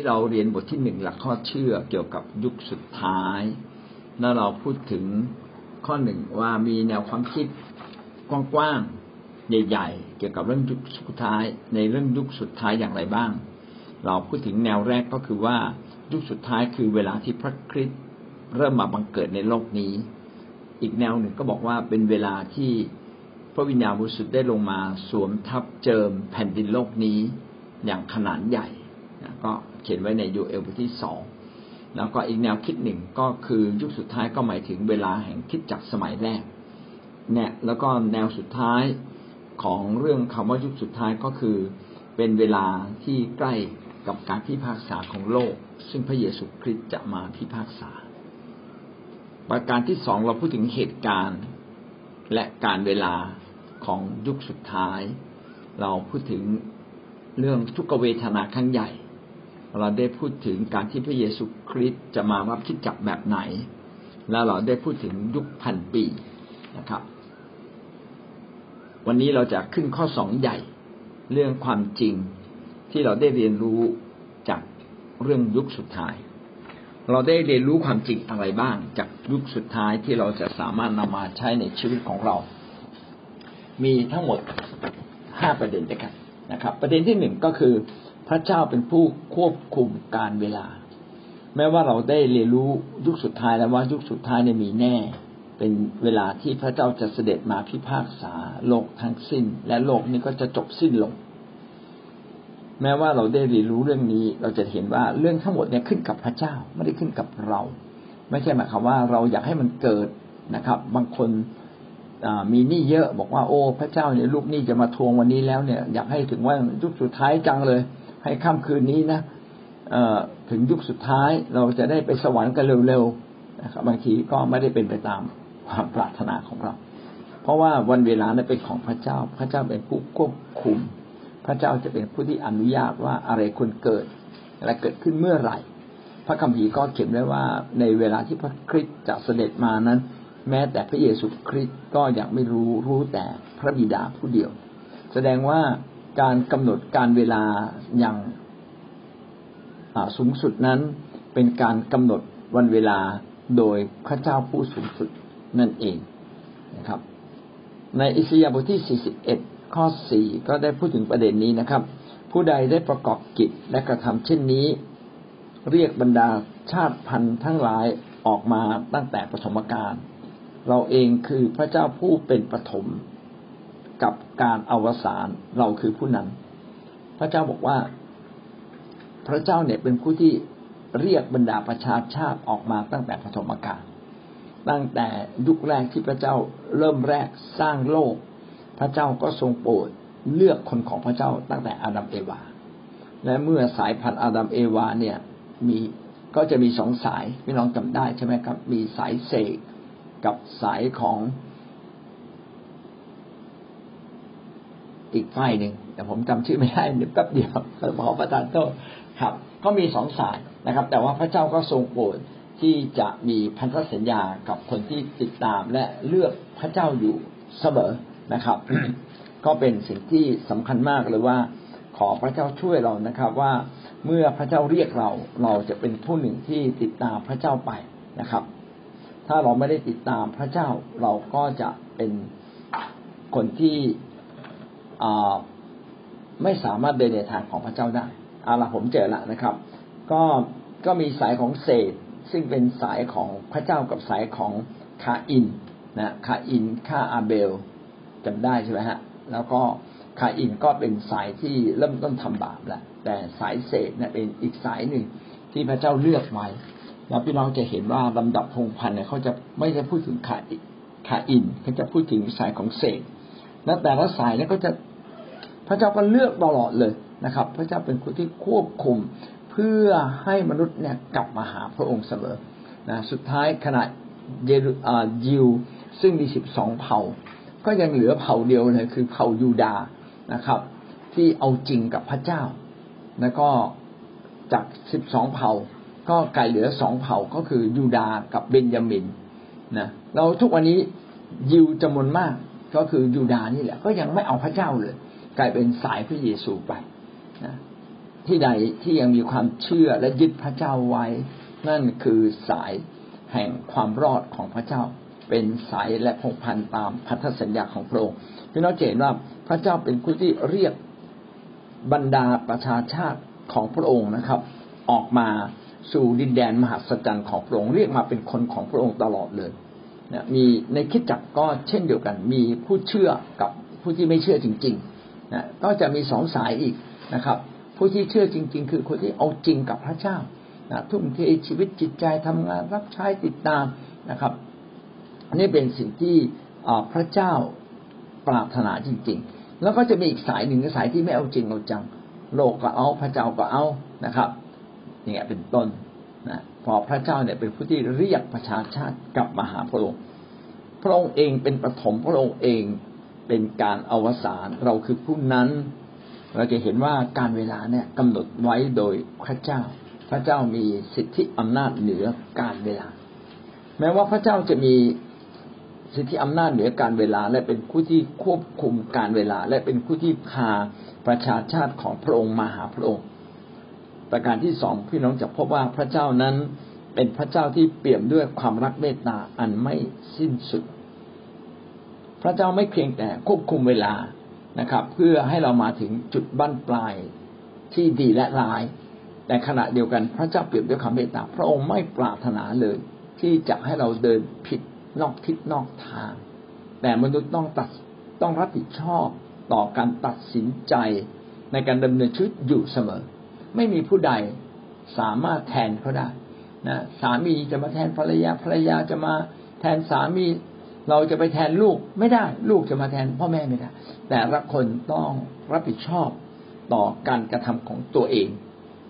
ที่เราเรียนบทที่หนึ่งหลักข้อเชื่อเกี่ยวกับยุคสุดท้าย แล้วเราพูดถึงข้อหนึ่งว่ามีแนวความคิดกว้างๆใหญ่ ๆ เกี่ยวกับเรื่องยุคสุดท้าย ในเรื่องยุคสุดท้ายอย่างไรบ้าง เราพูดถึงแนวแรกก็คือว่ายุคสุดท้ายคือเวลาที่พระคริสต์เริ่มมาบังเกิดในโลกนี้ อีกแนวหนึ่งก็บอกว่าเป็นเวลาที่พระวิญญาณบริสุทธิ์ได้ลงมาสวมทับเจิมแผ่นดินโลกนี้อย่างขนาดใหญ่ ก็เขียนไว้ในยูเอลบทที่สองแล้วก็อีกแนวคิดหนึ่งก็คือยุคสุดท้ายก็หมายถึงเวลาแห่งคิดจักสมัยแรกเนี่ยแล้วก็แนวสุดท้ายของเรื่องคำว่ายุคสุดท้ายก็คือ เป็นเวลาที่ใกล้กับการพิพากษาของโลก ซึ่งพระเยซูคริสต์จะมาพิพากษา ประการที่สองเราพูดถึงเหตุการณ์และการเวลาของยุคสุดท้าย เราพูดถึงเรื่องทุกเวทนาครั้งใหญ่ เราได้พูดถึงการที่พระเยซูคริสต์จะมารับคิดจักแบบไหน แล้วเราได้พูดถึงยุคพันปีนะครับ วันนี้เราจะขึ้นข้อสองใหญ่ เรื่องความจริงที่เราได้เรียนรู้จากเรื่องยุคสุดท้าย เราได้เรียนรู้ความจริงอะไรบ้าง จากยุคสุดท้ายที่เราจะสามารถนำมาใช้ในชีวิตของเรา มีทั้งหมดห้าประเด็นด้วยกันนะครับ ประเด็นที่หนึ่งก็คือ พระเจ้าเป็นผู้ควบคุมการเวลา แม้ว่าเราได้เรียนรู้ยุคสุดท้ายแล้วว่ายุคสุดท้ายเนี่ยมีแน่ เป็นเวลาที่พระเจ้าจะเสด็จมาพิพากษาโลกทั้งสิ้น และโลกนี้ก็จะจบสิ้นลง แม้ว่าเราได้เรียนรู้เรื่องนี้ เราจะเห็นว่าเรื่องทั้งหมดเนี่ยขึ้นกับพระเจ้าไม่ได้ขึ้นกับเรา ไม่ใช่หมายความว่าเราอยากให้มันเกิดนะครับ บางคนมีหนี้เยอะบอกว่าโอ้ พระเจ้าเนี่ยลูกหนี้จะมาทวงวันนี้แล้วเนี่ย อยากให้ถึงว่ายุคสุดท้ายจังเลย ให้ค่ำคืนนี้นะถึงยุคสุดท้ายเราจะได้ไปสวรรค์กันเร็วๆนะครับบางทีก็ไม่ได้เป็นไปตามความปรารถนาของเรา เพราะว่าวันเวลานั้นเป็นของพระเจ้า พระเจ้าเป็นผู้ควบคุม พระเจ้าจะเป็นผู้ที่อนุญาตว่าอะไรควรเกิดและเกิดขึ้นเมื่อไหร่ พระคัมภีร์ก็เขียนไว้ว่าในเวลาที่พระคริสต์จะเสด็จมานั้น แม้แต่พระเยซูคริสต์ก็ยังไม่รู้รู้แต่พระบิดาผู้เดียว แสดงว่า การกำหนดการเวลาอย่างสูงสุดนั้นเป็นการกำหนดวันเวลาโดยพระเจ้าผู้สูงสุดนั่นเองนะครับ ในอิสยาห์บทที่ 41 ข้อ 4 ก็ได้พูดถึงประเด็นนี้นะครับ ผู้ใดได้ประกอบกิจและกระทำเช่นนี้ เรียกบรรดาชาติพันธุ์ทั้งหลายออกมาตั้งแต่ปฐมกาลเราเองคือพระเจ้าผู้เป็นปฐม กับการอวสานเราคือผู้นั้น พระเจ้าบอกว่า พระเจ้าเนี่ยเป็นผู้ที่เรียกบรรดาประชาชาติออกมาตั้งแต่ปฐมกาลตั้งแต่ยุคแรกที่พระเจ้าเริ่มแรกสร้างโลก พระเจ้าก็ทรงโปรดเลือกคนของพระเจ้าตั้งแต่อาดัมเอวา และเมื่อสายพันธุ์อาดัมเอวาเนี่ยมีก็จะมีสองสายพี่น้องจำได้ใช่ไหมครับ มีสายเสกกับสายของ อีกฝ่ายหนึ่งแต่ผมจำชื่อไม่ได้เดี๋ยวแป๊บเดียวขอประทานโทษครับ ก็มีสองสายนะครับ แต่ว่าพระเจ้าก็ทรงโปรดที่จะมีพันธสัญญากับคนที่ติดตามและเลือกพระเจ้าอยู่เสมอนะครับ ก็เป็นสิ่งที่สำคัญมากเลยว่า ขอพระเจ้าช่วยเรานะครับ ว่าเมื่อพระเจ้าเรียกเราเราจะเป็นผู้หนึ่งที่ติดตามพระเจ้าไปนะครับ ถ้าเราไม่ได้ติดตามพระเจ้าเราก็จะเป็นคนที่ ไม่สามารถเดินในทางของพระเจ้าได้เอาละผมเจอละนะครับ ก็ก็มีสายของเศษซึ่งเป็นสายของพระเจ้ากับสายของคาอินนะคาอินคาอาเบลจำได้ใช่ไหมฮะแล้วก็คาอินก็เป็นสายที่เริ่มต้นทำบาปแหล้วแต่สายเศษเนี่ยเป็นอีกสายหนึ่งที่พระเจ้าเลือกไว้แล้วพี่น้องจะเห็นว่าลำดับพงพันเนี่ยเขาจะไม่ได้พูดถึงขาขาอินเขาจะพูดถึงสายของเศษ และแต่ละสายเนี่ยก็จะ พระเจ้าก็เลือกตลอดเลยนะครับ พระเจ้าเป็นคนที่ควบคุมเพื่อให้มนุษย์เนี่ยกลับมาหาพระองค์เสมอนะสุดท้ายขณะเยรูยิวซึ่งมีสิบสองเผ่า ก็ยังเหลือเผ่าเดียวเลยคือเผ่ายูดานะครับ ที่เอาจริงกับพระเจ้า แล้วก็จากสิบสองเผ่า ก็ไก่เหลือสองเผ่าก็คือยูดากับเบนยามินนะเราทุกวันนี้ยิวจำนวนมากก็คือยูดานี่แหละก็ยังไม่เอาพระเจ้าเลย กลายเป็นสายพระเยซูไปนะที่ใดที่ยังมีความเชื่อและยึดพระเจ้าไว้ นั่นคือสายแห่งความรอดของพระเจ้า เป็นสายและพงพันตามพันธสัญญาของพระองค์พี่น้องเห็นว่าพระเจ้าเป็นผู้ที่เรียกบรรดาประชาชาติของพระองค์นะครับ ออกมาสู่ดินแดนมหัศจรรย์ของพระองค์เรียกมาเป็นคนของพระองค์ตลอดเลยนะมีในคิดจักก็เช่นเดียวกัน มีผู้เชื่อกับผู้ที่ไม่เชื่อจริง นะก็จะมีสองสายอีกนะครับ ผู้ที่เชื่อจริง ๆ คือคนที่เอาจริงกับพระเจ้านะทุ่มเทชีวิตจิตใจทำงานรับใช้ติดตามนะครับนี่เป็นสิ่งที่พระเจ้าปรารถนาจริง ๆ แล้วก็จะมีอีกสายหนึ่งสายที่ไม่เอาจริงเอาจัง โลกก็เอาพระเจ้าก็เอานะครับอย่างเงี้ยเป็นต้นนะพอพระเจ้าเนี่ยเป็นผู้ที่เรียกประชาชาติกลับมาหาพระองค์พระองค์เองเป็นปฐมพระองค์เอง เป็นการอวสานเราคือผู้นั้น เราจะเห็นว่าการเวลาเนี่ยกำหนดไว้โดยพระเจ้า พระเจ้ามีสิทธิอำนาจเหนือการเวลา แม้ว่าพระเจ้าจะมีสิทธิอำนาจเหนือการเวลา และเป็นผู้ที่ควบคุมการเวลา และเป็นผู้ที่พาประชาชาติของพระองค์มาหาพระองค์ ประการที่สองพี่น้องจะพบว่าพระเจ้านั้นเป็นพระเจ้าที่เปี่ยมด้วยความรักเมตตาอันไม่สิ้นสุด พระเจ้าไม่เพียงแต่ควบคุมเวลานะครับ เพื่อให้เรามาถึงจุดบั้นปลายที่ดีและร้าย แต่ขณะเดียวกันพระเจ้าเปรียบด้วยความเมตตา พระองค์ไม่ปรารถนาเลย ที่จะให้เราเดินผิดนอกทิศนอกทาง แต่มนุษย์ต้องตัดต้องรับผิดชอบต่อการตัดสินใจในการดำเนินชีวิตอยู่เสมอ ไม่มีผู้ใดสามารถแทนเขาได้นะสามีจะมาแทนภรรยาภรรยาจะมาแทนสามี เราจะไปแทนลูกไม่ได้ ลูกจะมาแทนพ่อแม่ไม่ได้ แต่ละคนต้องรับผิดชอบต่อการกระทำของตัวเอง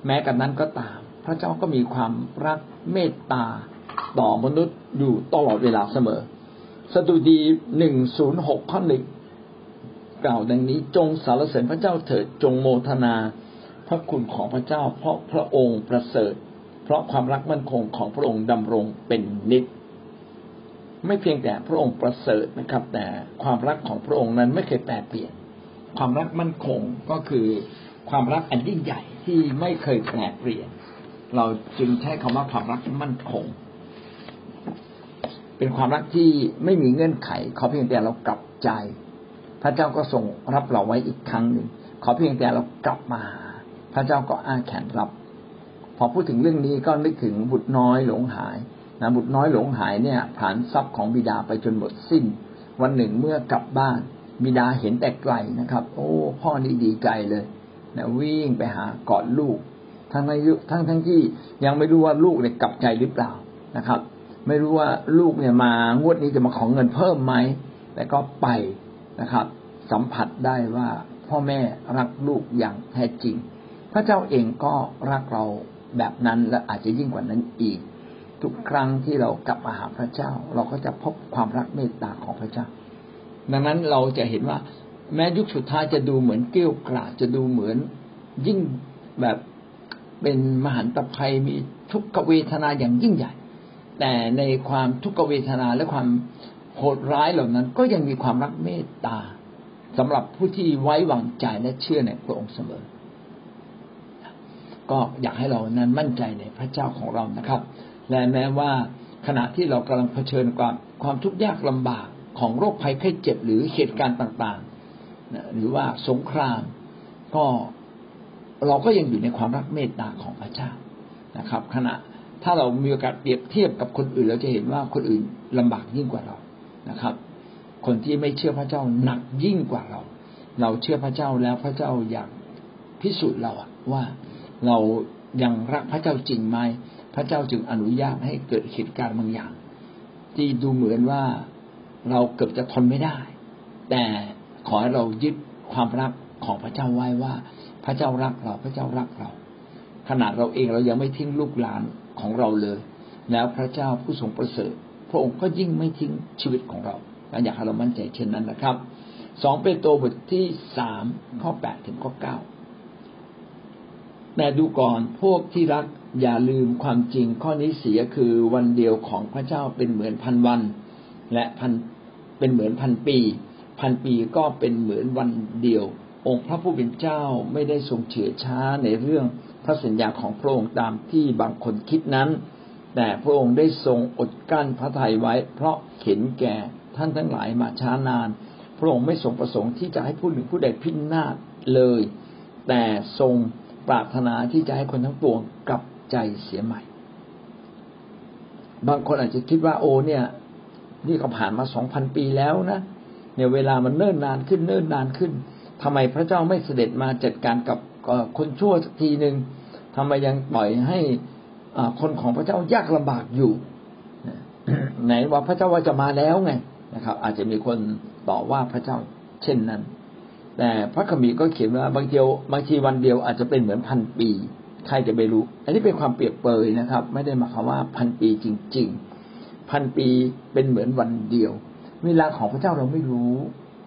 แม้กันนั้นก็ตาม พระเจ้าก็มีความรักเมตตาต่อมนุษย์อยู่ตลอดเวลาเสมอ สดุดีหนึ่งศูนย์หกข้อหนึ่งกล่าวดังนี้จงสารเสริญพระเจ้าเถิดจงโมทนา พระคุณของพระเจ้า เพราะพระองค์ประเสริฐ เพราะความรักมั่นคงของพระองค์ดำรงเป็นนิจ ไม่เพียงแต่พระองค์ประเสริฐนะครับ แต่ความรักของพระองค์นั้นไม่เคยแปรเปลี่ยน ความรักมั่นคงก็คือความรักอันยิ่งใหญ่ที่ไม่เคยแปรเปลี่ยน เราจึงใช้คำว่าความรักมั่นคง เป็นความรักที่ไม่มีเงื่อนไข ขอเพียงแต่เรากลับใจ พระเจ้าก็ทรงรับเราไว้อีกครั้งหนึ่งขอเพียงแต่เรากลับมา พระเจ้าก็อ้าแขนรับ พอพูดถึงเรื่องนี้ก็นึกถึงบุตรน้อยหลงหาย นะบุตรน้อยหลงหายเนี่ยผ่านทรัพย์ของบิดาไปจนหมดสิ้น วันหนึ่งเมื่อกลับบ้าน บิดาเห็นแต่ไกลนะครับ โอ้พ่อนี่ดีใจเลยนะวิ่งไปหากอดลูก ทั้งทั้งทั้งทั้งที่ยังไม่รู้ว่าลูกเนี่ยกลับใจหรือเปล่านะครับ ไม่รู้ว่าลูกเนี่ยมางวดนี้จะมาของเงินเพิ่มไหมแต่ก็ไปนะครับ สัมผัสได้ว่าพ่อแม่รักลูกอย่างแท้จริง พระเจ้าเองก็รักเราแบบนั้นและอาจจะยิ่งกว่านั้นอีก ทุกครั้งที่เรากลับมาหาพระเจ้า เราก็จะพบความรักเมตตาของพระเจ้า ดังนั้นเราจะเห็นว่า แม้ยุคสุดท้ายจะดูเหมือนเกี้ยวกราดจะดูเหมือน ยิ่งแบบเป็นมหันตภัยมีทุกขเวทนาอย่างยิ่งใหญ่ แต่ในความทุกขเวทนาและความโหดร้ายเหล่านั้น ก็ยังมีความรักเมตตาสำหรับผู้ที่ไว้วางใจและเชื่อในพระองค์เสมอ ก็อยากให้เรานั้นมั่นใจในพระเจ้าของเรานะครับ และแม้ว่าขณะที่เรากำลังเผชิญกับความทุกข์ยากลำบากของโรคภัยไข้เจ็บหรือเหตุการณ์ต่างๆ หรือว่าสงครามก็เราก็ยังอยู่ในความรักเมตตาของพระเจ้านะครับ ขณะถ้าเรามีโอกาสเปรียบเทียบกับคนอื่น เราจะเห็นว่าคนอื่นลำบากยิ่งกว่าเรานะครับ คนที่ไม่เชื่อพระเจ้าหนักยิ่งกว่าเรา เราเชื่อพระเจ้าแล้วพระเจ้าอยากพิสูจน์เราว่าเรายังรักพระเจ้าจริงไหม พระเจ้าจึงอนุญาตให้เกิดเหตุการณ์บางอย่าง ที่ดูเหมือนว่าเราเกือบจะทนไม่ได้ แต่ขอให้เรายึดความรักของพระเจ้าไว้ว่า พระเจ้ารักเราพระเจ้ารักเรา ขนาดเราเองเรายังไม่ทิ้งลูกหลานของเราเลย แล้วพระเจ้าผู้ทรงประเสริฐ พระองค์ก็ยิ่งไม่ทิ้งชีวิตของเราอยากให้เรามั่นใจเช่นนั้นนะครับสองเปโตรบทที่สามข้อแปดถึงข้อเก้าแต่ดูก่อนพวกที่รัก อย่าลืมความจริงข้อนี้เสียคือวันเดียวของพระเจ้าเป็นเหมือนพันวัน และพันเป็นเหมือนพันปี พันปีก็เป็นเหมือนวันเดียวอองค์พระผู้เป็นเจ้าไม่ได้ทรงเฉื่อยช้าในเรื่องพระสัญญาของพระองค์ตามที่บางคนคิดนั้น แต่พระองค์ได้ทรงอดกั้นพระทัยไว้ เพราะเข็นแก่ท่านทั้งหลายมาช้านาน พระองค์ไม่ทรงประสงค์ที่จะให้ผู้หนึ่งผู้ใดพินาศเลย แต่ทรงปรารถนาที่จะให้คนทั้งปวงกลับ ใจเสียใหม่ บางคนอาจจะคิดว่าโอ้เนี่ย นี่ก็ผ่านมาสองพันปีแล้วนะเนี่ยเวลามันเนิ่นนานขึ้นเนิ่นนานขึ้นทำไมพระเจ้าไม่เสด็จมาจัดการกับคนชั่วสักทีหนึ่งทำไมยังปล่อยให้คนของพระเจ้ายากลำบากอยู่ไหนว่าพระเจ้าว่าจะมาแล้วไงนะครับ อาจจะมีคนต่อว่าพระเจ้าเช่นนั้น แต่พระคัมภีร์ก็เขียนว่าบางเดียวบางทีวันเดียวอาจจะเป็นเหมือนพันปี ใครจะไปรู้ อันนี้เป็นความเปรียบเปยนะครับ ไม่ได้หมายความว่าพันปีจริง ๆ พันปีเป็นเหมือนวันเดียว เวลาของพระเจ้าเราไม่รู้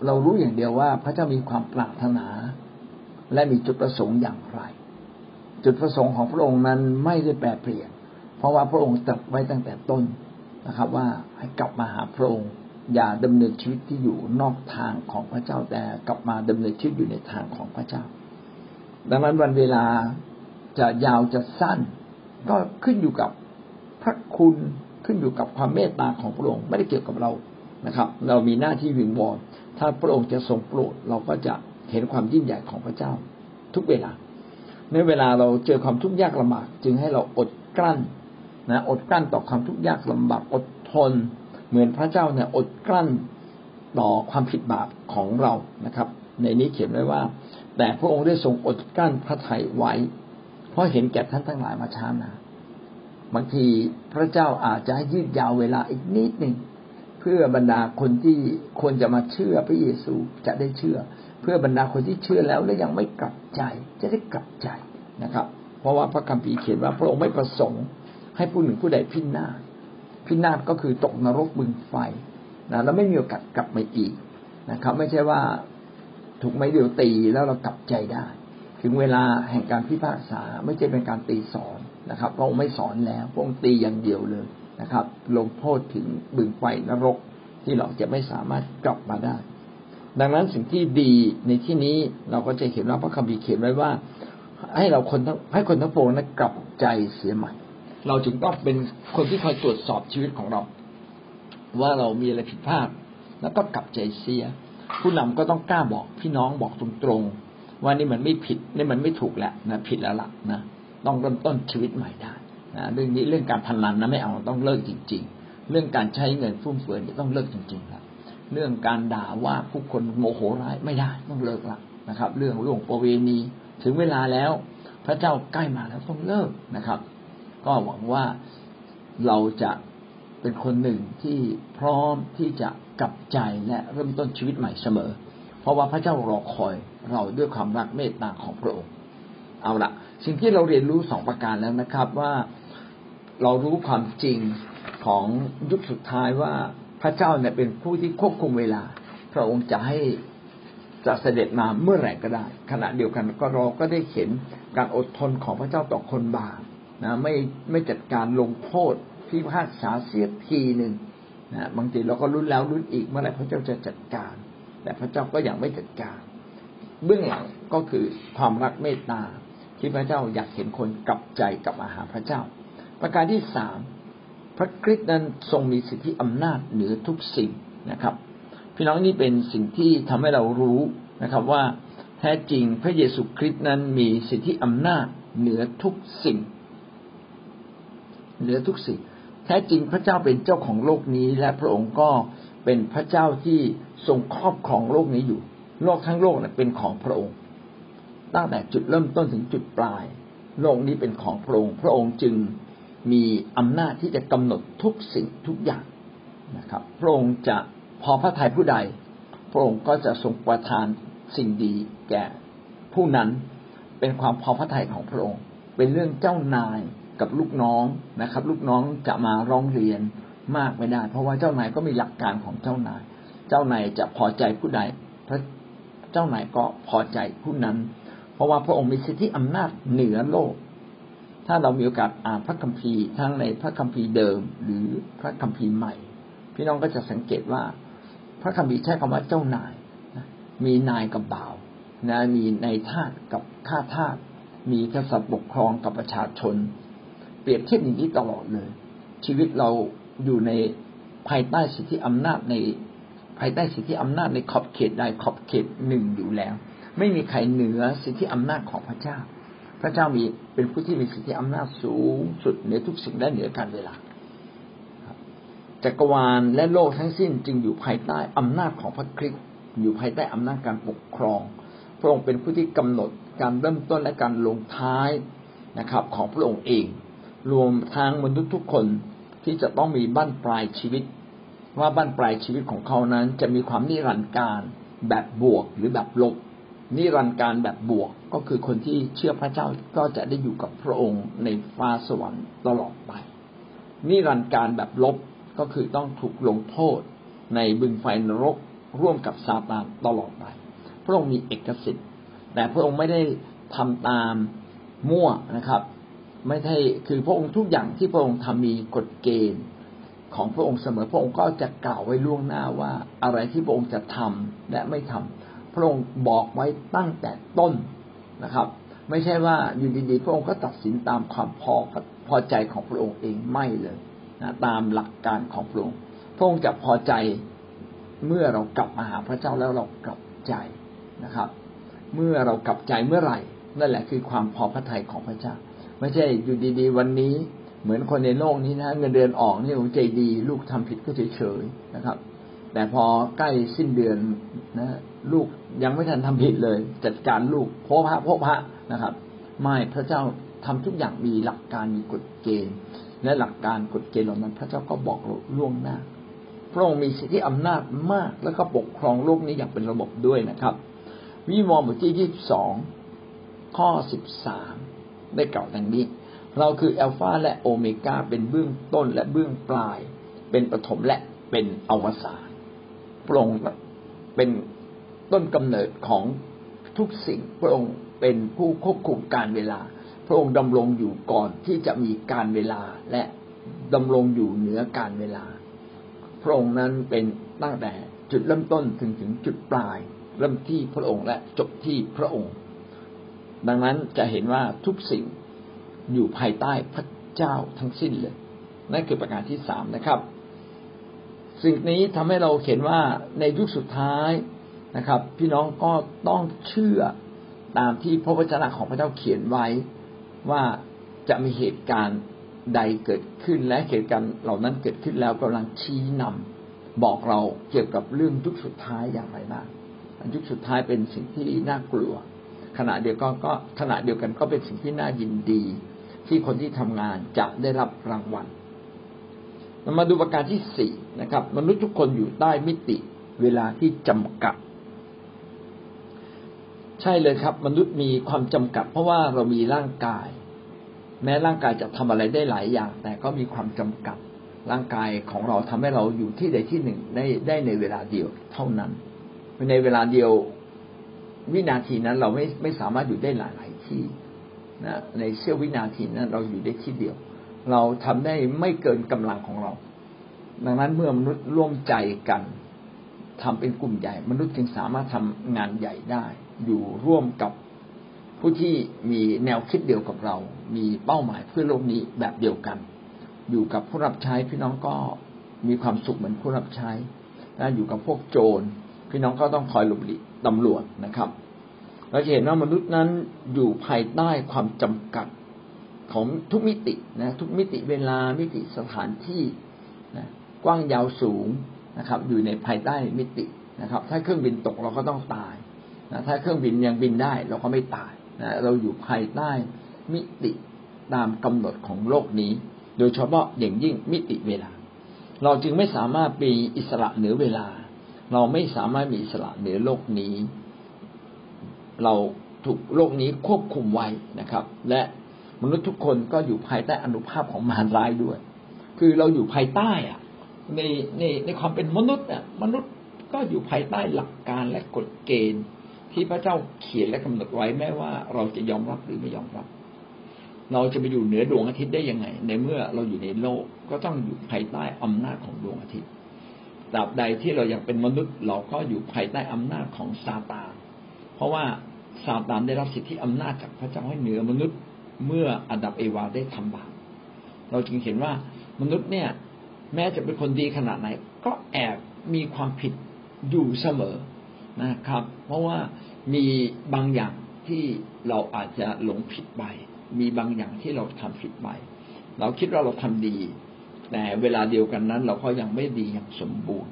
เรารู้อย่างเดียวว่าพระเจ้ามีความปรารถนา และมีจุดประสงค์อย่างไร จุดประสงค์ของพระองค์นั้นไม่ได้แปรเปลี่ยน เพราะว่าพระองค์ตรัสไว้ตั้งแต่ต้นนะครับ ว่าให้กลับมาหาพระองค์อย่าดำเนินชีวิตที่อยู่นอกทางของพระเจ้าแต่กลับมาดำเนินชีวิตอยู่ในทางของพระเจ้า ดังนั้นวันเวลา จะยาวจะสั้น ก็ขึ้นอยู่กับพระคุณขึ้นอยู่กับความเมตตาของพระองค์ไม่ได้เกี่ยวกับเรานะครับ เรามีหน้าที่วิงวอนถ้าพระองค์จะทรงโปรดเราก็จะเห็นความยิ่งใหญ่ของพระเจ้า ทุกเวลา ในเวลาเราเจอความทุกข์ยากลำบาก จึงให้เราอดกลั้นนะอดกลั้นต่อความทุกข์ยากลำบากอดทน เหมือนพระเจ้าเนี่ยอดกลั้นต่อความผิดบาปของเรานะครับ ในนี้เขียนไว้ว่า แต่พระองค์ได้ทรงอดกลั้นพระทัยไว้ เพราะเห็นแก่ท่านทั้งหลายมาช้านานบางทีพระเจ้าอาจจะให้ยืดยาวเวลาอีกนิดหนึ่งเพื่อบรรดาคนที่ควรจะมาเชื่อพระเยซูจะได้เชื่อ เพื่อบรรดาคนที่เชื่อแล้วและยังไม่กลับใจ จะได้กลับใจนะครับ เพราะว่าพระคัมภีร์เขียนว่าพระองค์ไม่ประสงค์ ให้ผู้หนึ่งผู้ใดพินาศพินาศก็คือตกนรกบึงไฟนะแล้วไม่มีโอกาสกลับมาอีกนะครับ ไม่ใช่ว่าถูกไม่เดียวตีแล้วเรากลับใจได้ ถึงเวลาแห่งการพิพากษาไม่ใช่เป็นการตีสอนนะครับพระองค์ไม่สอนแล้วพระองค์ตีอย่างเดียวเลยนะครับ ลงโทษถึงบึงไฟนรกที่เราจะไม่สามารถกลับมาได้ ดังนั้นสิ่งที่ดีในที่นี้เราก็จะเห็นว่าพระคัมภีร์เขียนไว้ว่า ให้เราคนทั้งให้คนทั้งปวงนั้นกลับใจเสียใหม่ เราจึงต้องเป็นคนที่คอยตรวจสอบชีวิตของเรา ว่าเรามีอะไรผิดพลาดแล้วก็กลับใจเสีย ผู้นำก็ต้องกล้าบอกพี่น้องบอกตรงๆ ว่านี่มันไม่ผิดนี่มันไม่ถูกแล้วนะผิดแล้วล่ะนะต้องเริ่มต้นชีวิตใหม่ได้นะเรื่องนี้เรื่องการพนันนะไม่เอาต้องเลิกจริง ๆ เรื่องการใช้เงินฟุ่มเฟือยนี่ต้องเลิกจริงๆครับเรื่องการด่าว่าผู้คนโมโหร้ายไม่ได้ต้องเลิกละนะครับ เรื่องล่วงประเวณีถึงเวลาแล้ว พระเจ้าใกล้มาแล้วต้องเลิกนะครับ ก็หวังว่าเราจะเป็นคนหนึ่งที่พร้อมที่จะกลับใจและเริ่มต้นชีวิตใหม่เสมอ เพราะว่าพระเจ้ารอคอยเราด้วยความรักเมตตาของพระองค์ เอาละสิ่งที่เราเรียนรู้สองประการแล้วนะครับว่าเรารู้ความจริงของยุคสุดท้ายว่าพระเจ้าเนี่ยเป็นผู้ที่ควบคุมเวลา พระองค์จะให้จะเสด็จมาเมื่อไหร่ก็ได้ ขณะเดียวกันก็เราก็ได้เห็นการอดทนของพระเจ้าต่อคนบาปนะไม่ไม่จัดการลงโทษพิพากษาเสียทีหนึ่งนะบางทีเราก็รุ้นแล้วรุ้นอีกเมื่อไหร่พระเจ้าจะจัดการ แต่พระเจ้าก็ยังไม่จัดการ เบื้องหลังก็คือความรักเมตตาที่พระเจ้าอยากเห็นคนกลับใจกลับมาหาพระเจ้า ประการที่สามพระคริสต์นั้นทรงมีสิทธิอำนาจเหนือทุกสิ่งนะครับ พี่น้องนี่เป็นสิ่งที่ทำให้เรารู้นะครับว่าแท้จริงพระเยซูคริสต์นั้นมีสิทธิอำนาจเหนือทุกสิ่ง เหนือทุกสิ่ง แท้จริงพระเจ้าเป็นเจ้าของโลกนี้ และพระองค์ก็ เป็นพระเจ้าที่ทรงครอบครองโลกนี้อยู่ โลกทั้งโลกเป็นของพระองค์ ตั้งแต่จุดเริ่มต้นถึงจุดปลาย โลกนี้เป็นของพระองค์ พระองค์จึงมีอำนาจที่จะกำหนดทุกสิ่งทุกอย่างนะครับ พระองค์จะพอพระทัยผู้ใด พระองค์ก็จะทรงประทานสิ่งดีแก่ผู้นั้นเป็นความพอพระทัยของพระองค์ เป็นเรื่องเจ้านายกับลูกน้องนะครับ ลูกน้องจะมาร้องเรียน มากไม่ได้ เพราะว่าเจ้านายก็มีหลักการของเจ้านาย เจ้านายจะพอใจผู้ใดพระเจ้านายก็พอใจผู้นั้น เพราะว่าพระองค์มีสิทธิอำนาจเหนือโลก ถ้าเรามีโอกาสอ่านพระคัมภีร์ทั้งในพระคัมภีร์เดิม หรือพระคัมภีร์ใหม่ พี่น้องก็จะสังเกตว่า พระคัมภีร์ใช้คำว่าเจ้านายมีนายกับบ่าวนะมีในทาสกับข้าทาสมีกษัตริย์ปกครองกับประชาชน เปรียบเทียบอย่างนี้ตลอดเลย ชีวิตเรา อยู่ในภายใต้สิทธิอำนาจในภายใต้สิทธิอำนาจในขอบเขตใดขอบเขตหนึ่งอยู่แล้ว ไม่มีใครเหนือสิทธิอำนาจของพระเจ้า พระเจ้ามีเป็นผู้ที่มีสิทธิอำนาจสูงสุดเหนือทุกสิ่งและเหนือการเวลาจักรวาลและโลกทั้งสิ้นจึงอยู่ภายใต้อำนาจของพระคริสต์อยู่ภายใต้อำนาจการปกครอง พระองค์เป็นผู้ที่กำหนดการเริ่มต้นและการลงท้ายนะครับ ของพระองค์เอง รวมทั้งมนุษย์ทุกคน ที่จะต้องมีบั้นปลายชีวิต ว่าบั้นปลายชีวิตของเขานั้น จะมีความนิรันดร์การแบบบวกหรือแบบลบนิรันดร์การแบบบวกก็คือคนที่เชื่อพระเจ้าก็จะได้อยู่กับพระองค์ในฟ้าสวรรค์ตลอดไปนิรันดร์การแบบลบก็คือต้องถูกลงโทษในบึงไฟนรกร่วมกับซาตานตลอดไป พระองค์มีเอกสิทธิ์ แต่พระองค์ไม่ได้ทำตามมั่วนะครับ ไม่ใช่คือพระองค์ทุกอย่างที่พระองค์ทำมีกฎเกณฑ์ของพระองค์เสมอพระองค์ก็จะกล่าวไว้ล่วงหน้าว่าอะไรที่พระองค์จะทำและไม่ทำพระองค์บอกไว้ตั้งแต่ต้นนะครับ ไม่ใช่ว่าอยู่ดีๆพระองค์ก็ตัดสินตามความพอพอใจของพระองค์เองไม่เลยนะตามหลักการของพระองค์พระองค์จะพอใจเมื่อเรากลับมาหาพระเจ้าแล้วเรากลับใจนะครับ เมื่อเรากลับใจเมื่อไหร่นั่นแหละคือความพอพระทัยของพระเจ้า ไม่ใช่อยู่ดี ๆ วันนี้เหมือนคนในโลกนี้นะเงินเดือนออกนี่ใจดี ลูกทำผิดก็เฉยๆนะครับ แต่พอใกล้สิ้นเดือนนะ ลูกยังไม่ทันทำผิดเลย จัดการลูกโพพระโพพระนะครับ ไม่พระเจ้าทำทุกอย่างมีหลักการมีกฎเกณฑ์ และหลักการกฎเกณฑ์เหล่านั้น พระเจ้าก็บอกล่วงหน้าพระองค์มีสิทธิอำนาจมาก แล้วก็ปกครองโลกนี้อย่างเป็นระบบด้วยนะครับ วิวรณ์บทที่ยี่สิบสองข้อสิบสาม ได้กล่าวดังนี้ เราคืออัลฟาและโอเมก้าเป็นเบื้องต้นและเบื้องปลาย เป็นปฐมและเป็นอวสานพระองค์เป็นต้นกำเนิดของทุกสิ่งพระองค์เป็นผู้ควบคุมการเวลา พระองค์ดำรงอยู่ก่อนที่จะมีการเวลาและดำรงอยู่เหนือการเวลา พระองค์นั้นเป็นตั้งแต่จุดเริ่มต้นถึงถึงจุดปลาย เริ่มที่พระองค์และจบที่พระองค์ ดังนั้นจะเห็นว่าทุกสิ่งอยู่ภายใต้พระเจ้าทั้งสิ้นเลย นั่นคือประการที่สามนะครับ สิ่งนี้ทำให้เราเห็นว่าในยุคสุดท้ายนะครับ พี่น้องก็ต้องเชื่อตามที่พระวจนะของพระเจ้าเขียนไว้ว่าจะมีเหตุการณ์ใดเกิดขึ้นและเหตุการณ์เหล่านั้นเกิดขึ้นแล้วกำลังชี้นำบอกเราเกี่ยวกับเรื่องยุคสุดท้ายอย่างไรบ้างยุคสุดท้ายเป็นสิ่งที่น่ากลัว ขณะเดียวกันก็ขณะเดียวกันก็เป็นสิ่งที่น่ายินดี ที่คนที่ทำงานจะได้รับรางวัลมาดูประการที่สี่นะครับ มนุษย์ทุกคนอยู่ใต้มิติเวลาที่จำกัด ใช่เลยครับ มนุษย์มีความจำกัด เพราะว่าเรามีร่างกาย แม้ร่างกายจะทำอะไรได้หลายอย่าง แต่ก็มีความจำกัด ร่างกายของเราทำให้เราอยู่ที่ใดที่หนึ่งได้ได้ในเวลาเดียวเท่านั้น ในเวลาเดียว วินาทีนั้นเราไม่ไม่สามารถอยู่ได้หลายหลายที่นะในเสี้ยววินาทีนั้นเราอยู่ได้ที่เดียว เราทำได้ไม่เกินกำลังของเรา ดังนั้นเมื่อมนุษย์ร่วมใจกันทำเป็นกลุ่มใหญ่ มนุษย์จึงสามารถทำงานใหญ่ได้ อยู่ร่วมกับผู้ที่มีแนวคิดเดียวกับเรา มีเป้าหมายเพื่อโลกนี้แบบเดียวกัน อยู่กับผู้รับใช้พี่น้องก็มีความสุขเหมือนผู้รับใช้ถ้าอยู่กับพวกโจร พี่น้องก็ต้องคอยหลบหลีกตำรวจนะครับ เราจะเห็นว่ามนุษย์นั้นอยู่ภายใต้ความจำกัดของทุกมิตินะทุกมิติเวลามิติสถานที่นะกว้างยาวสูงนะครับ อยู่ในภายใต้มิตินะครับ ถ้าเครื่องบินตกเราก็ต้องตายนะถ้าเครื่องบินยังบินได้เราก็ไม่ตายนะเราอยู่ภายใต้มิติตามกำหนดของโลกนี้ โดยเฉพาะอย่างยิ่งมิติเวลา เราจึงไม่สามารถมีอิสระเหนือเวลา เราไม่สามารถมีอิสระเหนือโลกนี้ เราถูกโลกนี้ควบคุมไว้นะครับ และมนุษย์ทุกคนก็อยู่ภายใต้อนุภาพของมารร้ายด้วย คือเราอยู่ภายใต้อะในในในความเป็นมนุษย์อะมนุษย์ก็อยู่ภายใต้หลักการและกฎเกณฑ์ ที่พระเจ้าเขียนและกำหนดไว้แม้ว่าเราจะยอมรับหรือไม่ยอมรับ เราจะไปอยู่เหนือดวงอาทิตย์ได้ยังไง ในเมื่อเราอยู่ในโลกก็ต้องอยู่ภายใต้อำนาจของดวงอาทิตย์ ตราบใดที่เรายังเป็นมนุษย์ เราก็อยู่ภายใต้อำนาจของซาตาน เพราะว่าซาตานได้รับสิทธิอำนาจจากพระเจ้าให้เหนือมนุษย์เมื่ออดับเอวาได้ทำบาปเราจึงเห็นว่ามนุษย์เนี่ย แม้จะเป็นคนดีขนาดไหน ก็แอบมีความผิดอยู่เสมอนะครับ เพราะว่ามีบางอย่างที่เราอาจจะหลงผิดไป มีบางอย่างที่เราทำผิดไป เราคิดว่าเราทำดี แต่เวลาเดียวกันนั้น เราก็ยังไม่ดีอย่างสมบูรณ์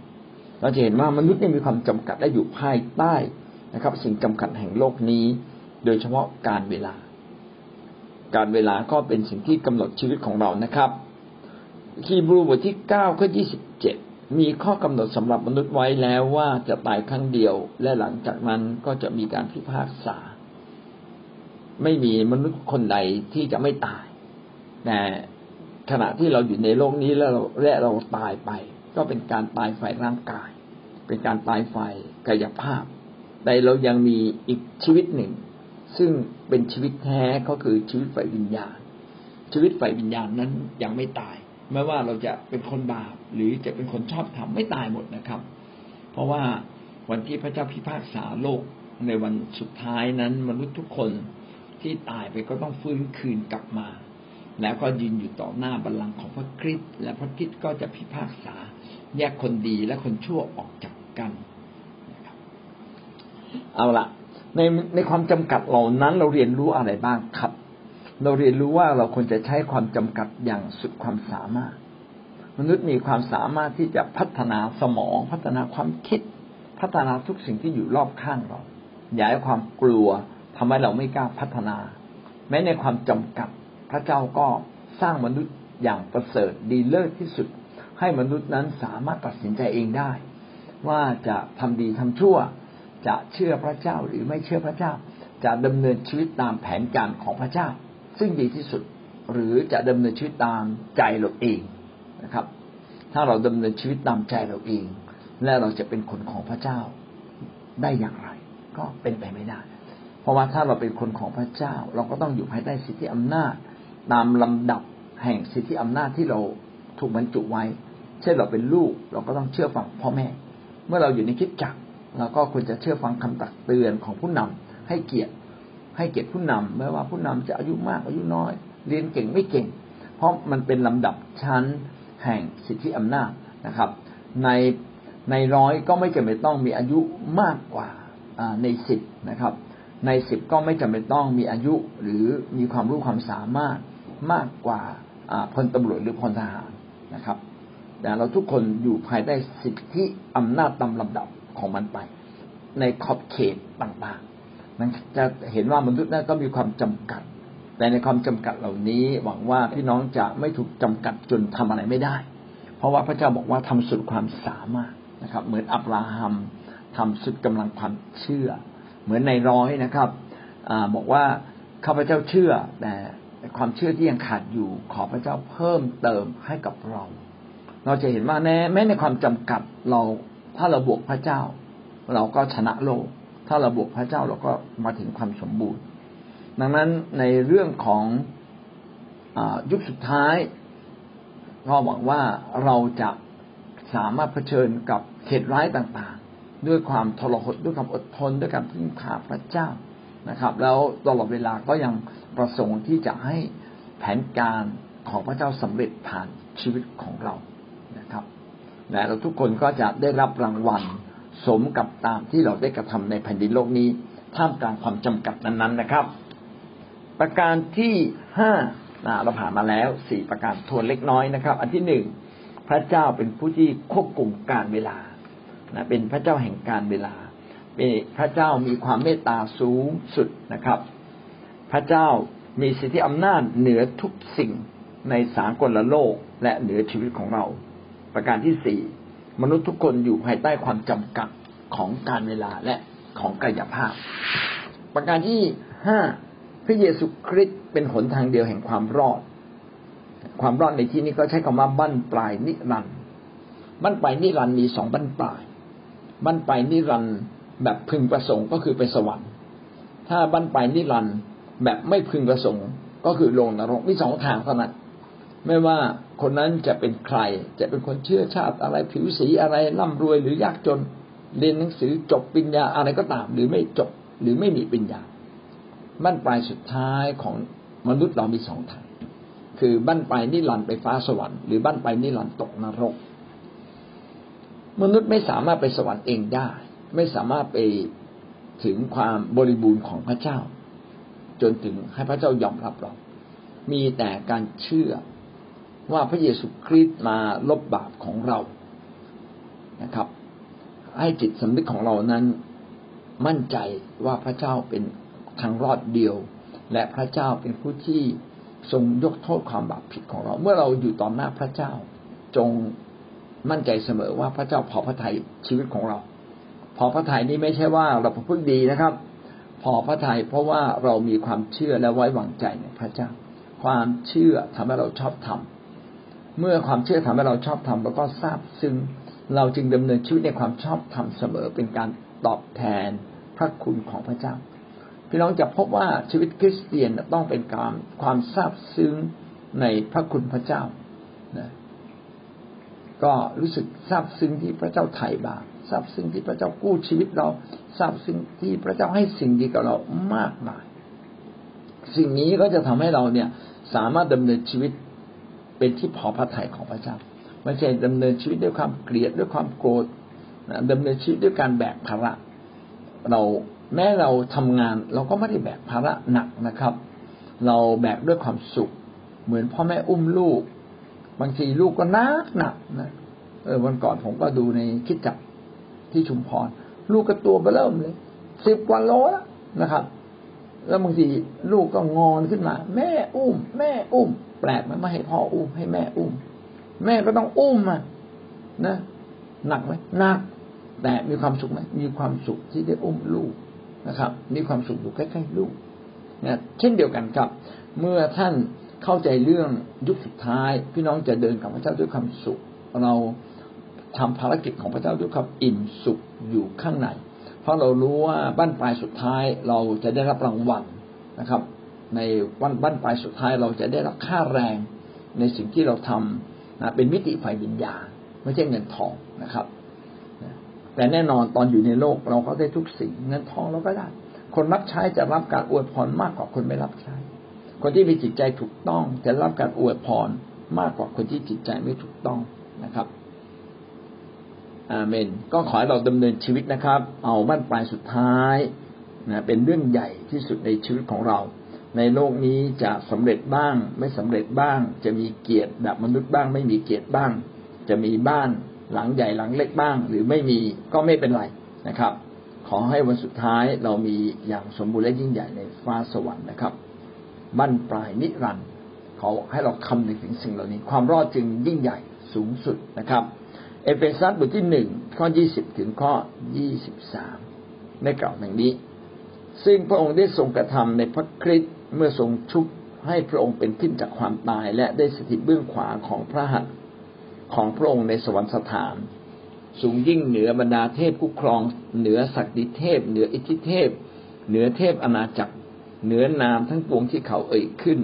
เราจะเห็นว่ามนุษย์เนี่ยมีความจำกัดและอยู่ภายใต้นะครับ สิ่งจำกัดแห่งโลกนี้ โดยเฉพาะการเวลา การเวลาก็เป็นสิ่งที่กำหนดชีวิตของเรานะครับฮีบรูบทที่เก้าข้อยี่สิบเจ็ดมีข้อกำหนดสำหรับมนุษย์ไว้แล้วว่าจะตายครั้งเดียว และหลังจากนั้นก็จะมีการพิพากษา ไม่มีมนุษย์คนใดที่จะไม่ตายแต่ ขณะที่เราอยู่ในโลกนี้แล้วเราและเราตายไป ก็เป็นการตายฝ่ายร่างกาย เป็นการตายฝ่ายกายภาพ แต่เรายังมีอีกชีวิตหนึ่ง ซึ่งเป็นชีวิตแท้ก็คือชีวิตฝ่ายวิญญาณ ชีวิตฝ่ายวิญญาณนั้นยังไม่ตายไม่ว่าเราจะเป็นคนบาปหรือจะเป็นคนชอบทำไม่ตายหมดนะครับ เพราะว่าวันที่พระเจ้าพิพากษาโลกในวันสุดท้ายนั้น มนุษย์ทุกคนที่ตายไปก็ต้องฟื้นคืนกลับมา แล้วก็ยืนอยู่ต่อหน้าบัลลังก์ของพระคริสต์และพระคริสต์ก็จะพิพากษา แยกคนดีและคนชั่วออกจากกันเอาละในในความจำกัดเหล่านั้นเราเรียนรู้อะไรบ้างครับ เราเรียนรู้ว่าเราควรจะใช้ความจำกัดอย่างสุดความสามารถ มนุษย์มีความสามารถที่จะพัฒนาสมอง พัฒนาความคิด พัฒนาทุกสิ่งที่อยู่รอบข้างเราอย่าให้ความกลัวทำให้เราไม่กล้าพัฒนา แม้ในความจำกัด พระเจ้าก็สร้างมนุษย์อย่างประเสริฐดีเลิศที่สุด ให้มนุษย์นั้นสามารถตัดสินใจเองได้ ว่าจะทำดีทำชั่ว จะเชื่อพระเจ้าหรือไม่เชื่อพระเจ้า จะดำเนินชีวิตตามแผนการของพระเจ้า ซึ่งดีที่สุดหรือจะดำเนินชีวิตตามใจเราเองนะครับ ถ้าเราดำเนินชีวิตตามใจเราเอง และเราจะเป็นคนของพระเจ้าได้อย่างไร ก็เป็นไปไม่ได้ เพราะว่าถ้าเราเป็นคนของพระเจ้า เราก็ต้องอยู่ภายใต้สิทธิอำนาจ ตามลำดับแห่งสิทธิอำนาจที่เราถูกบรรจุไว้ เช่นเราเป็นลูกเราก็ต้องเชื่อฟังพ่อแม่ เมื่อเราอยู่ในคิดจักเราก็ควรจะเชื่อฟังคำตักเตือนของผู้นำให้เกียรติให้เกียรติผู้นำไม่ว่าผู้นำจะอายุมากอายุน้อย เรียนเก่งไม่เก่ง เพราะมันเป็นลำดับชั้นแห่งสิทธิอำนาจนะครับ ในในร้อยก็ไม่จำเป็นต้องมีอายุมากกว่าในสิบนะครับ ในสิบก็ไม่จำเป็นต้องมีอายุหรือมีความรู้ความสามารถมากกว่าพลตำรวจหรือพลทหารนะครับแต่เราทุกคนอยู่ภายใต้สิทธิอำนาจตามลำดับของมันไป ในขอบเขตต่างๆ มันจะเห็นว่ามนุษย์นั้นก็มีความจำกัด แต่ในความจำกัดเหล่านี้หวังว่าพี่น้องจะไม่ถูกจำกัดจนทำอะไรไม่ได้ เพราะว่าพระเจ้าบอกว่าทำสุดความสามารถนะครับ เหมือนอับราฮัมทำสุดกำลังความเชื่อ เหมือนในร้อยนะครับอบอกว่าข้าพเจ้าเชื่อ แต่ความเชื่อที่ยังขาดอยู่ ขอพระเจ้าเพิ่มเติมให้กับเรา เราจะเห็นว่าแม้ในความจำกัดเราถ้าเราบวกพระเจ้า เราก็ชนะโลก ถ้าเราบวกพระเจ้าเราก็มาถึงความสมบูรณ์ ดังนั้นในเรื่องของอยุคสุดท้ายก็หวังว่าเราจะสามารถเผชิญกับเหตุร้ายต่าง ด้วยความทรหดด้วยความอดทนด้วยการพึ่งพาพระเจ้านะครับ แล้วตลอดเวลาก็ยังประสงค์ที่จะให้แผนการของพระเจ้าสำเร็จผ่านชีวิตของเรานะครับและเราทุกคนก็จะได้รับรางวัลสมกับตามที่เราได้กระทำในแผ่นดินโลกนี้ท่ามกลางความจำกัดนั้นๆนะครับ ประการที่ห้าเราผ่านมาแล้วสี่ประการทวนเล็กน้อยนะครับ อันที่หนึ่งพระเจ้าเป็นผู้ที่ควบคุมการเวลา นะเป็นพระเจ้าแห่งการเวลา เป็นพระเจ้ามีความเมตตาสูงสุดนะครับ พระเจ้ามีสิทธิอำนาจเหนือทุกสิ่งในสากลโลกและเหนือชีวิตของเรา ประการที่สี่มนุษย์ทุกคนอยู่ภายใต้ความจำกัดของการเวลาและของกายภาพ ประการที่ห้าพระเยซูคริสต์เป็นหนทางเดียวแห่งความรอด ความรอดในที่นี้ก็ใช้คำว่าบั้นปลายนิรันด์บั้นปลายนิรันด์มีสองบั้นปลาย บั้นปลายนิรันด์แบบพึงประสงค์ก็คือไปสวรรค์ ถ้าบั้นปลายนิรันด์แบบไม่พึงประสงค์ก็คือลงนรกมีสองทางเท่านั้นไม่ว่าคนนั้นจะเป็นใคร จะเป็นคนเชื่อชาติอะไรผิวสีอะไรร่ำรวยหรือยากจนเรียนหนังสือจบปริญญาอะไรก็ตาม หรือไม่จบหรือไม่มีวิญญาบั้นปลายสุดท้ายของมนุษย์เรามีสองทาง คือบั้นปลายนิรันดร์ไปฟ้าสวรรค์หรือบั้นปลายนิรันดร์ตกนรก มนุษย์ไม่สามารถไปสวรรค์เองได้ ไม่สามารถไปถึงความบริบูรณ์ของพระเจ้า จนถึงให้พระเจ้ายอมรับเรามีแต่การเชื่อว่าพระเยซูคริสต์มาลบบาปของเรานะครับ ให้จิตสำนึกของเรานั้นมั่นใจว่าพระเจ้าเป็นทางรอดเดียว และพระเจ้าเป็นผู้ที่ทรงยกโทษความบาปผิดของเรา เมื่อเราอยู่ต่อหน้าพระเจ้า จง มั่นใจเสมอว่าพระเจ้าพอพระทัยชีวิตของเรา พอพระทัยนี้ไม่ใช่ว่าเราเป็นผู้ดีนะครับ พอพระทัยเพราะว่าเรามีความเชื่อและไว้วางใจในพระเจ้า ความเชื่อทำให้เราชอบทำเมื่อความเชื่อทำให้เราชอบทำแล้วก็ทราบซึ้งเราจึงดำเนินชีวิตในความชอบธรรมเสมอเป็นการตอบแทนพระคุณของพระเจ้า พี่น้องจะพบว่าชีวิตคริสเตียนต้องเป็นการความซาบซึ้งในพระคุณพระเจ้า ก็รู้สึกซาบซึ้งที่พระเจ้าไถ่บาปซาบซึ้งที่พระเจ้ากู้ชีวิตเราซาบซึ้งที่พระเจ้าให้สิ่งดีกับเรามากมาย สิ่งนี้ก็จะทำให้เราเนี่ยสามารถดำเนินชีวิตเป็นที่พอพระทัยของพระเจ้าไม่ใช่ดำเนินชีวิตด้วยความเกลียดด้วยความโกรธดำเนินชีวิตด้วยการแบกภาระ เราแม้เราทำงานเราก็ไม่ได้แบกภาระหนักนะครับ เราแบกด้วยความสุข เหมือนพ่อแม่อุ้มลูก บางทีลูกก็นักหนักนะเออวันก่อนผมก็ดูในคิดจักที่ชุมพร ลูกก็ตัวเบเริ่มเลยสิบกว่าโลแล้วนะครับ แล้วบางทีลูกก็งอนขึ้นมา แม่อุ้ม แม่อุ้ม แปลกไหมไม่ให้พ่ออุ้มให้แม่อุ้ม แม่ก็ต้องอุ้มอะนะหนักไหมหนัก แต่มีความสุขไหมมีความสุขที่ได้อุ้มลูกนะครับ มีความสุขอยู่ใกล้ๆลูกนะเช่นเดียวกันกับ เมื่อท่าน เข้าใจเรื่องยุคสุดท้าย พี่น้องจะเดินกับพระเจ้าด้วยความสุข เราทำภารกิจของพระเจ้าด้วยความอิ่มสุขอยู่ข้างใน เพราะเรารู้ว่าบ้านปลายสุดท้ายเราจะได้รับรางวัลนะครับ ในวันบ้านปลายสุดท้ายเราจะได้รับค่าแรงในสิ่งที่เราทำนะเป็นมิติฝ่ายวิญญาณไม่ใช่เงินทองนะครับ แต่แน่นอนตอนอยู่ในโลกเราก็ได้ทุกสิ่งเงินทองเราก็ได้ คนรับใช้จะรับการอวยพรมากกว่าคนไม่รับใช้ คนที่มีจิตใจถูกต้องจะรับการอวยพรมากกว่าคนที่จิตใจไม่ถูกต้องนะครับ อาเมน ก็ขอให้เราดำเนินชีวิตนะครับ เอาบ้านปลายสุดท้ายนะเป็นเรื่องใหญ่ที่สุดในชีวิตของเรา ในโลกนี้จะสำเร็จบ้าง ไม่สำเร็จบ้าง จะมีเกียรติแบบมนุษย์บ้าง ไม่มีเกียรติบ้าง จะมีบ้านหลังใหญ่หลังเล็กบ้าง หรือไม่มีก็ไม่เป็นไรนะครับ ขอให้วันสุดท้ายเรามีอย่างสมบูรณ์และยิ่งใหญ่ในฟ้าสวรรค์นะครับ บั้นปลายนิรันดร์ขอให้เราคำนึงถึงสิ่งเหล่านี้ ความรอดจึงยิ่งใหญ่สูงสุดนะครับ เอเฟซัสบทที่หนึ่งข้อยี่สิบถึงข้อยี่สิบสามได้กล่าวอย่างนี้ ซึ่งพระองค์ได้ทรงกระทำในพระคริสต์เมื่อทรงชุบให้พระองค์เป็นขึ้นจากความตาย และได้สถิตเบื้องขวาของพระหัตถ์ของพระองค์ในสวรรคสถาน สูงยิ่งเหนือบรรดาเทพผู้ครอง เหนือศักดิเทพ เหนืออิทธิเทพ เหนือเทพอาณาจักร เหนือนามทั้งปวงที่เขาเอ่ยขึ้น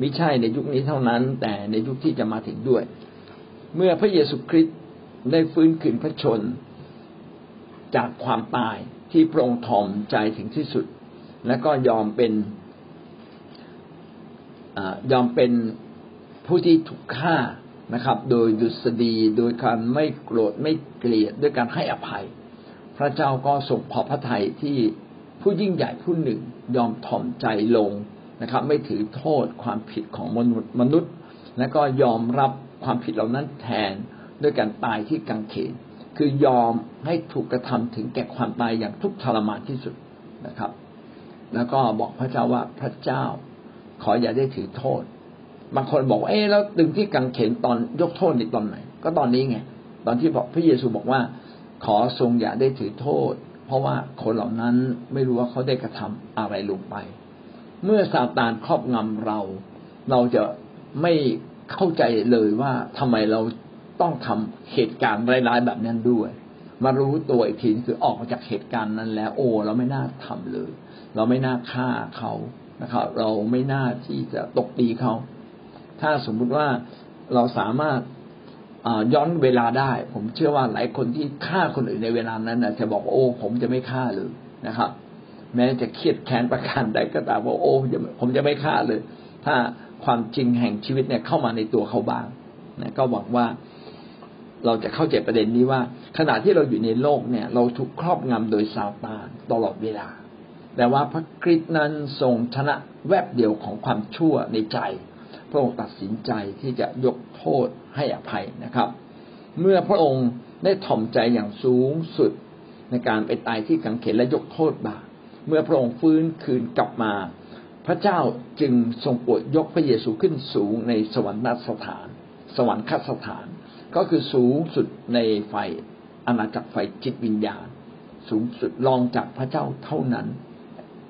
มิใช่ในยุคนี้เท่านั้น แต่ในยุคที่จะมาถึงด้วย เมื่อพระเยซูคริสต์ได้ฟื้นคืนพระชน จากความตายที่พระองค์ทอมใจถึงที่สุด และก็ยอมเป็นยอมเป็นผู้ที่ถูกฆ่านะครับ โดยดุษฎีโดยการไม่โกรธไม่เกลียดด้วยการให้อภัย พระเจ้าก็ส่งพอพระทัยที่ ผู้ยิ่งใหญ่ผู้หนึ่งยอมถ่อมใจลงนะครับ ไม่ถือโทษความผิดของมนุษย์มนุษย์ และก็ยอมรับความผิดเหล่านั้นแทนด้วยการตายที่กังเขน คือยอมให้ถูกกระทำถึงแก่ความตายอย่างทุกทรมานที่สุดนะครับ แล้วก็บอกพระเจ้าว่าพระเจ้า ขออย่าได้ถือโทษ บางคนบอกเอ๊แล้วดึงที่กังเขนตอนยกโทษในตอนไหน ก็ตอนนี้ไงตอนที่บอกพระเยซูบอกว่า ขอทรงอย่าได้ถือโทษ เพราะว่าคนเหล่านั้นไม่รู้ว่าเขาได้กระทำอะไรลงไป เมื่อซาตานครอบงำเรา เราจะไม่เข้าใจเลยว่าทำไมเราต้องทำเหตุการณ์ร้ายๆแบบนั้นด้วย มารู้ตัวอีกทีคือออกมาจากเหตุการณ์นั้นแล้ว โอ้เราไม่น่าทำเลย เราไม่น่าฆ่าเขานะครับ เราไม่น่าที่จะตกตีเขา ถ้าสมมุติว่าเราสามารถ ย้อนเวลาได้ ผมเชื่อว่าหลายคนที่ฆ่าคนอื่นในเวลานั้นนะจะบอกโอ้ ผมจะไม่ฆ่าเลยนะครับ แม้จะเครียดแค้นประการใดก็ตามว่าโอ้ผมจะไม่ฆ่าเลย ถ้าความจริงแห่งชีวิตเนี่ยเข้ามาในตัวเขาบ้างนะก็หวังว่าเราจะเข้าใจประเด็นนี้ว่า ขณะที่เราอยู่ในโลกเนี่ย เราถูกครอบงำโดยซาตานตลอดเวลา แต่ว่าพระคริสต์นั้นทรงชนะแวบเดียวของความชั่วในใจ พระองค์ตัดสินใจที่จะยกโทษให้อภัยนะครับ เมื่อพระองค์ได้ถ่อมใจอย่างสูงสุดในการไปตายที่กังเขนและยกโทษบาปเมื่อพระองค์ฟื้นคืนกลับมา พระเจ้าจึงทรงโปรดยกพระเยซูขึ้นสูงในสวรรคสถาน สวรรคสถาน ก็คือสูงสุดในไฟอาณาจักรไฟจิตวิญญาณ สูงสุดรองจากพระเจ้าเท่านั้น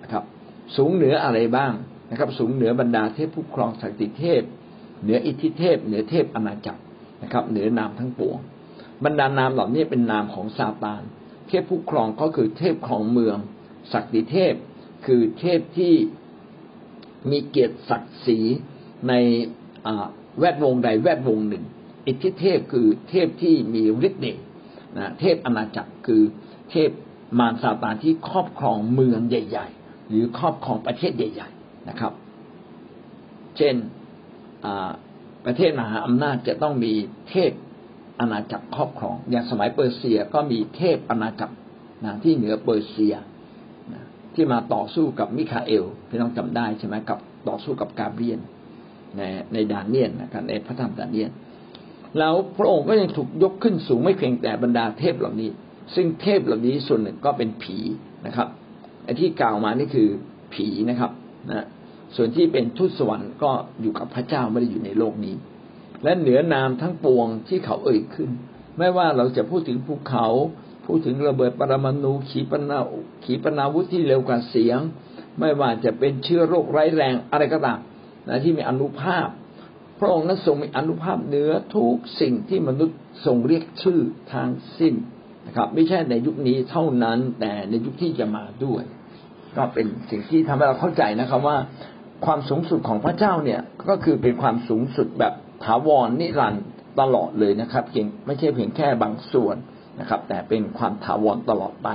นะครับ สูงเหนืออะไรบ้าง นะครับ สูงเหนือบรรดาเทพผู้ครองศักดิเทพ เหนืออิทธิเทพ เหนือเทพอาณาจักรนะครับ เหนือนามทั้งปวง บรรดานามเหล่านี้เป็นนามของซาตาน เทพผู้ครองก็คือเทพของเมืองศักดิเทพ คือเทพที่มีเกียรติศักดิ์ศรีในแวดวงใดแวดวงหนึ่ง อิทธิเทพคือเทพที่มีฤทธิ์เดชนะเทพอาณาจักรคือเทพมารซาตานที่ครอบครองเมืองใหญ่ ๆ หรือครอบครองประเทศใหญ่ๆ นะครับ เช่นประเทศมหาอำนาจจะต้องมีเทพอาณาจักรครอบครอง อย่างสมัยเปอร์เซียก็มีเทพอาณาจักรนะที่เหนือเปอร์เซียที่มาต่อสู้กับมิคาเอลพี่น้องจำได้ใช่ไหมกับต่อสู้กับกาเบียนในในดานเนียนนะครับในพระธรรมดานเนียนแล้วพระองค์ก็ยังถูกยกขึ้นสูงไม่เพียงแต่บรรดาเทพเหล่านี้ ซึ่งเทพเหล่านี้ส่วนหนึ่งก็เป็นผีนะครับไอ้ที่กล่าวมานี่คือผีนะครับนะ ส่วนที่เป็นทูตสวรรค์ก็อยู่กับพระเจ้าไม่ได้อยู่ในโลกนี้ และเหนือนามทั้งปวงที่เขาเอ่ยขึ้น ไม่ว่าเราจะพูดถึงภูเขา พูดถึงระเบิดปรมาณูขีปนาขีปนาวุธที่เร็วกว่าเสียง ไม่ว่าจะเป็นเชื้อโรคร้ายแรงอะไรก็ตามนะที่มีอนุภาพ พระองค์นั้นทรงมีอนุภาพเหนือทุกสิ่งที่มนุษย์ทรงเรียกชื่อทางสิ้นนะครับ ไม่ใช่ในยุคนี้เท่านั้นแต่ในยุคที่จะมาด้วย ก็เป็นสิ่งที่ทำให้เราเข้าใจนะครับว่า ความสูงสุดของพระเจ้าเนี่ยก็คือเป็นความสูงสุดแบบถาวรนิรันดร์ตลอดเลยนะครับเพียงไม่ใช่เพียงแค่บางส่วนนะครับ แต่เป็นความถาวรตลอดไป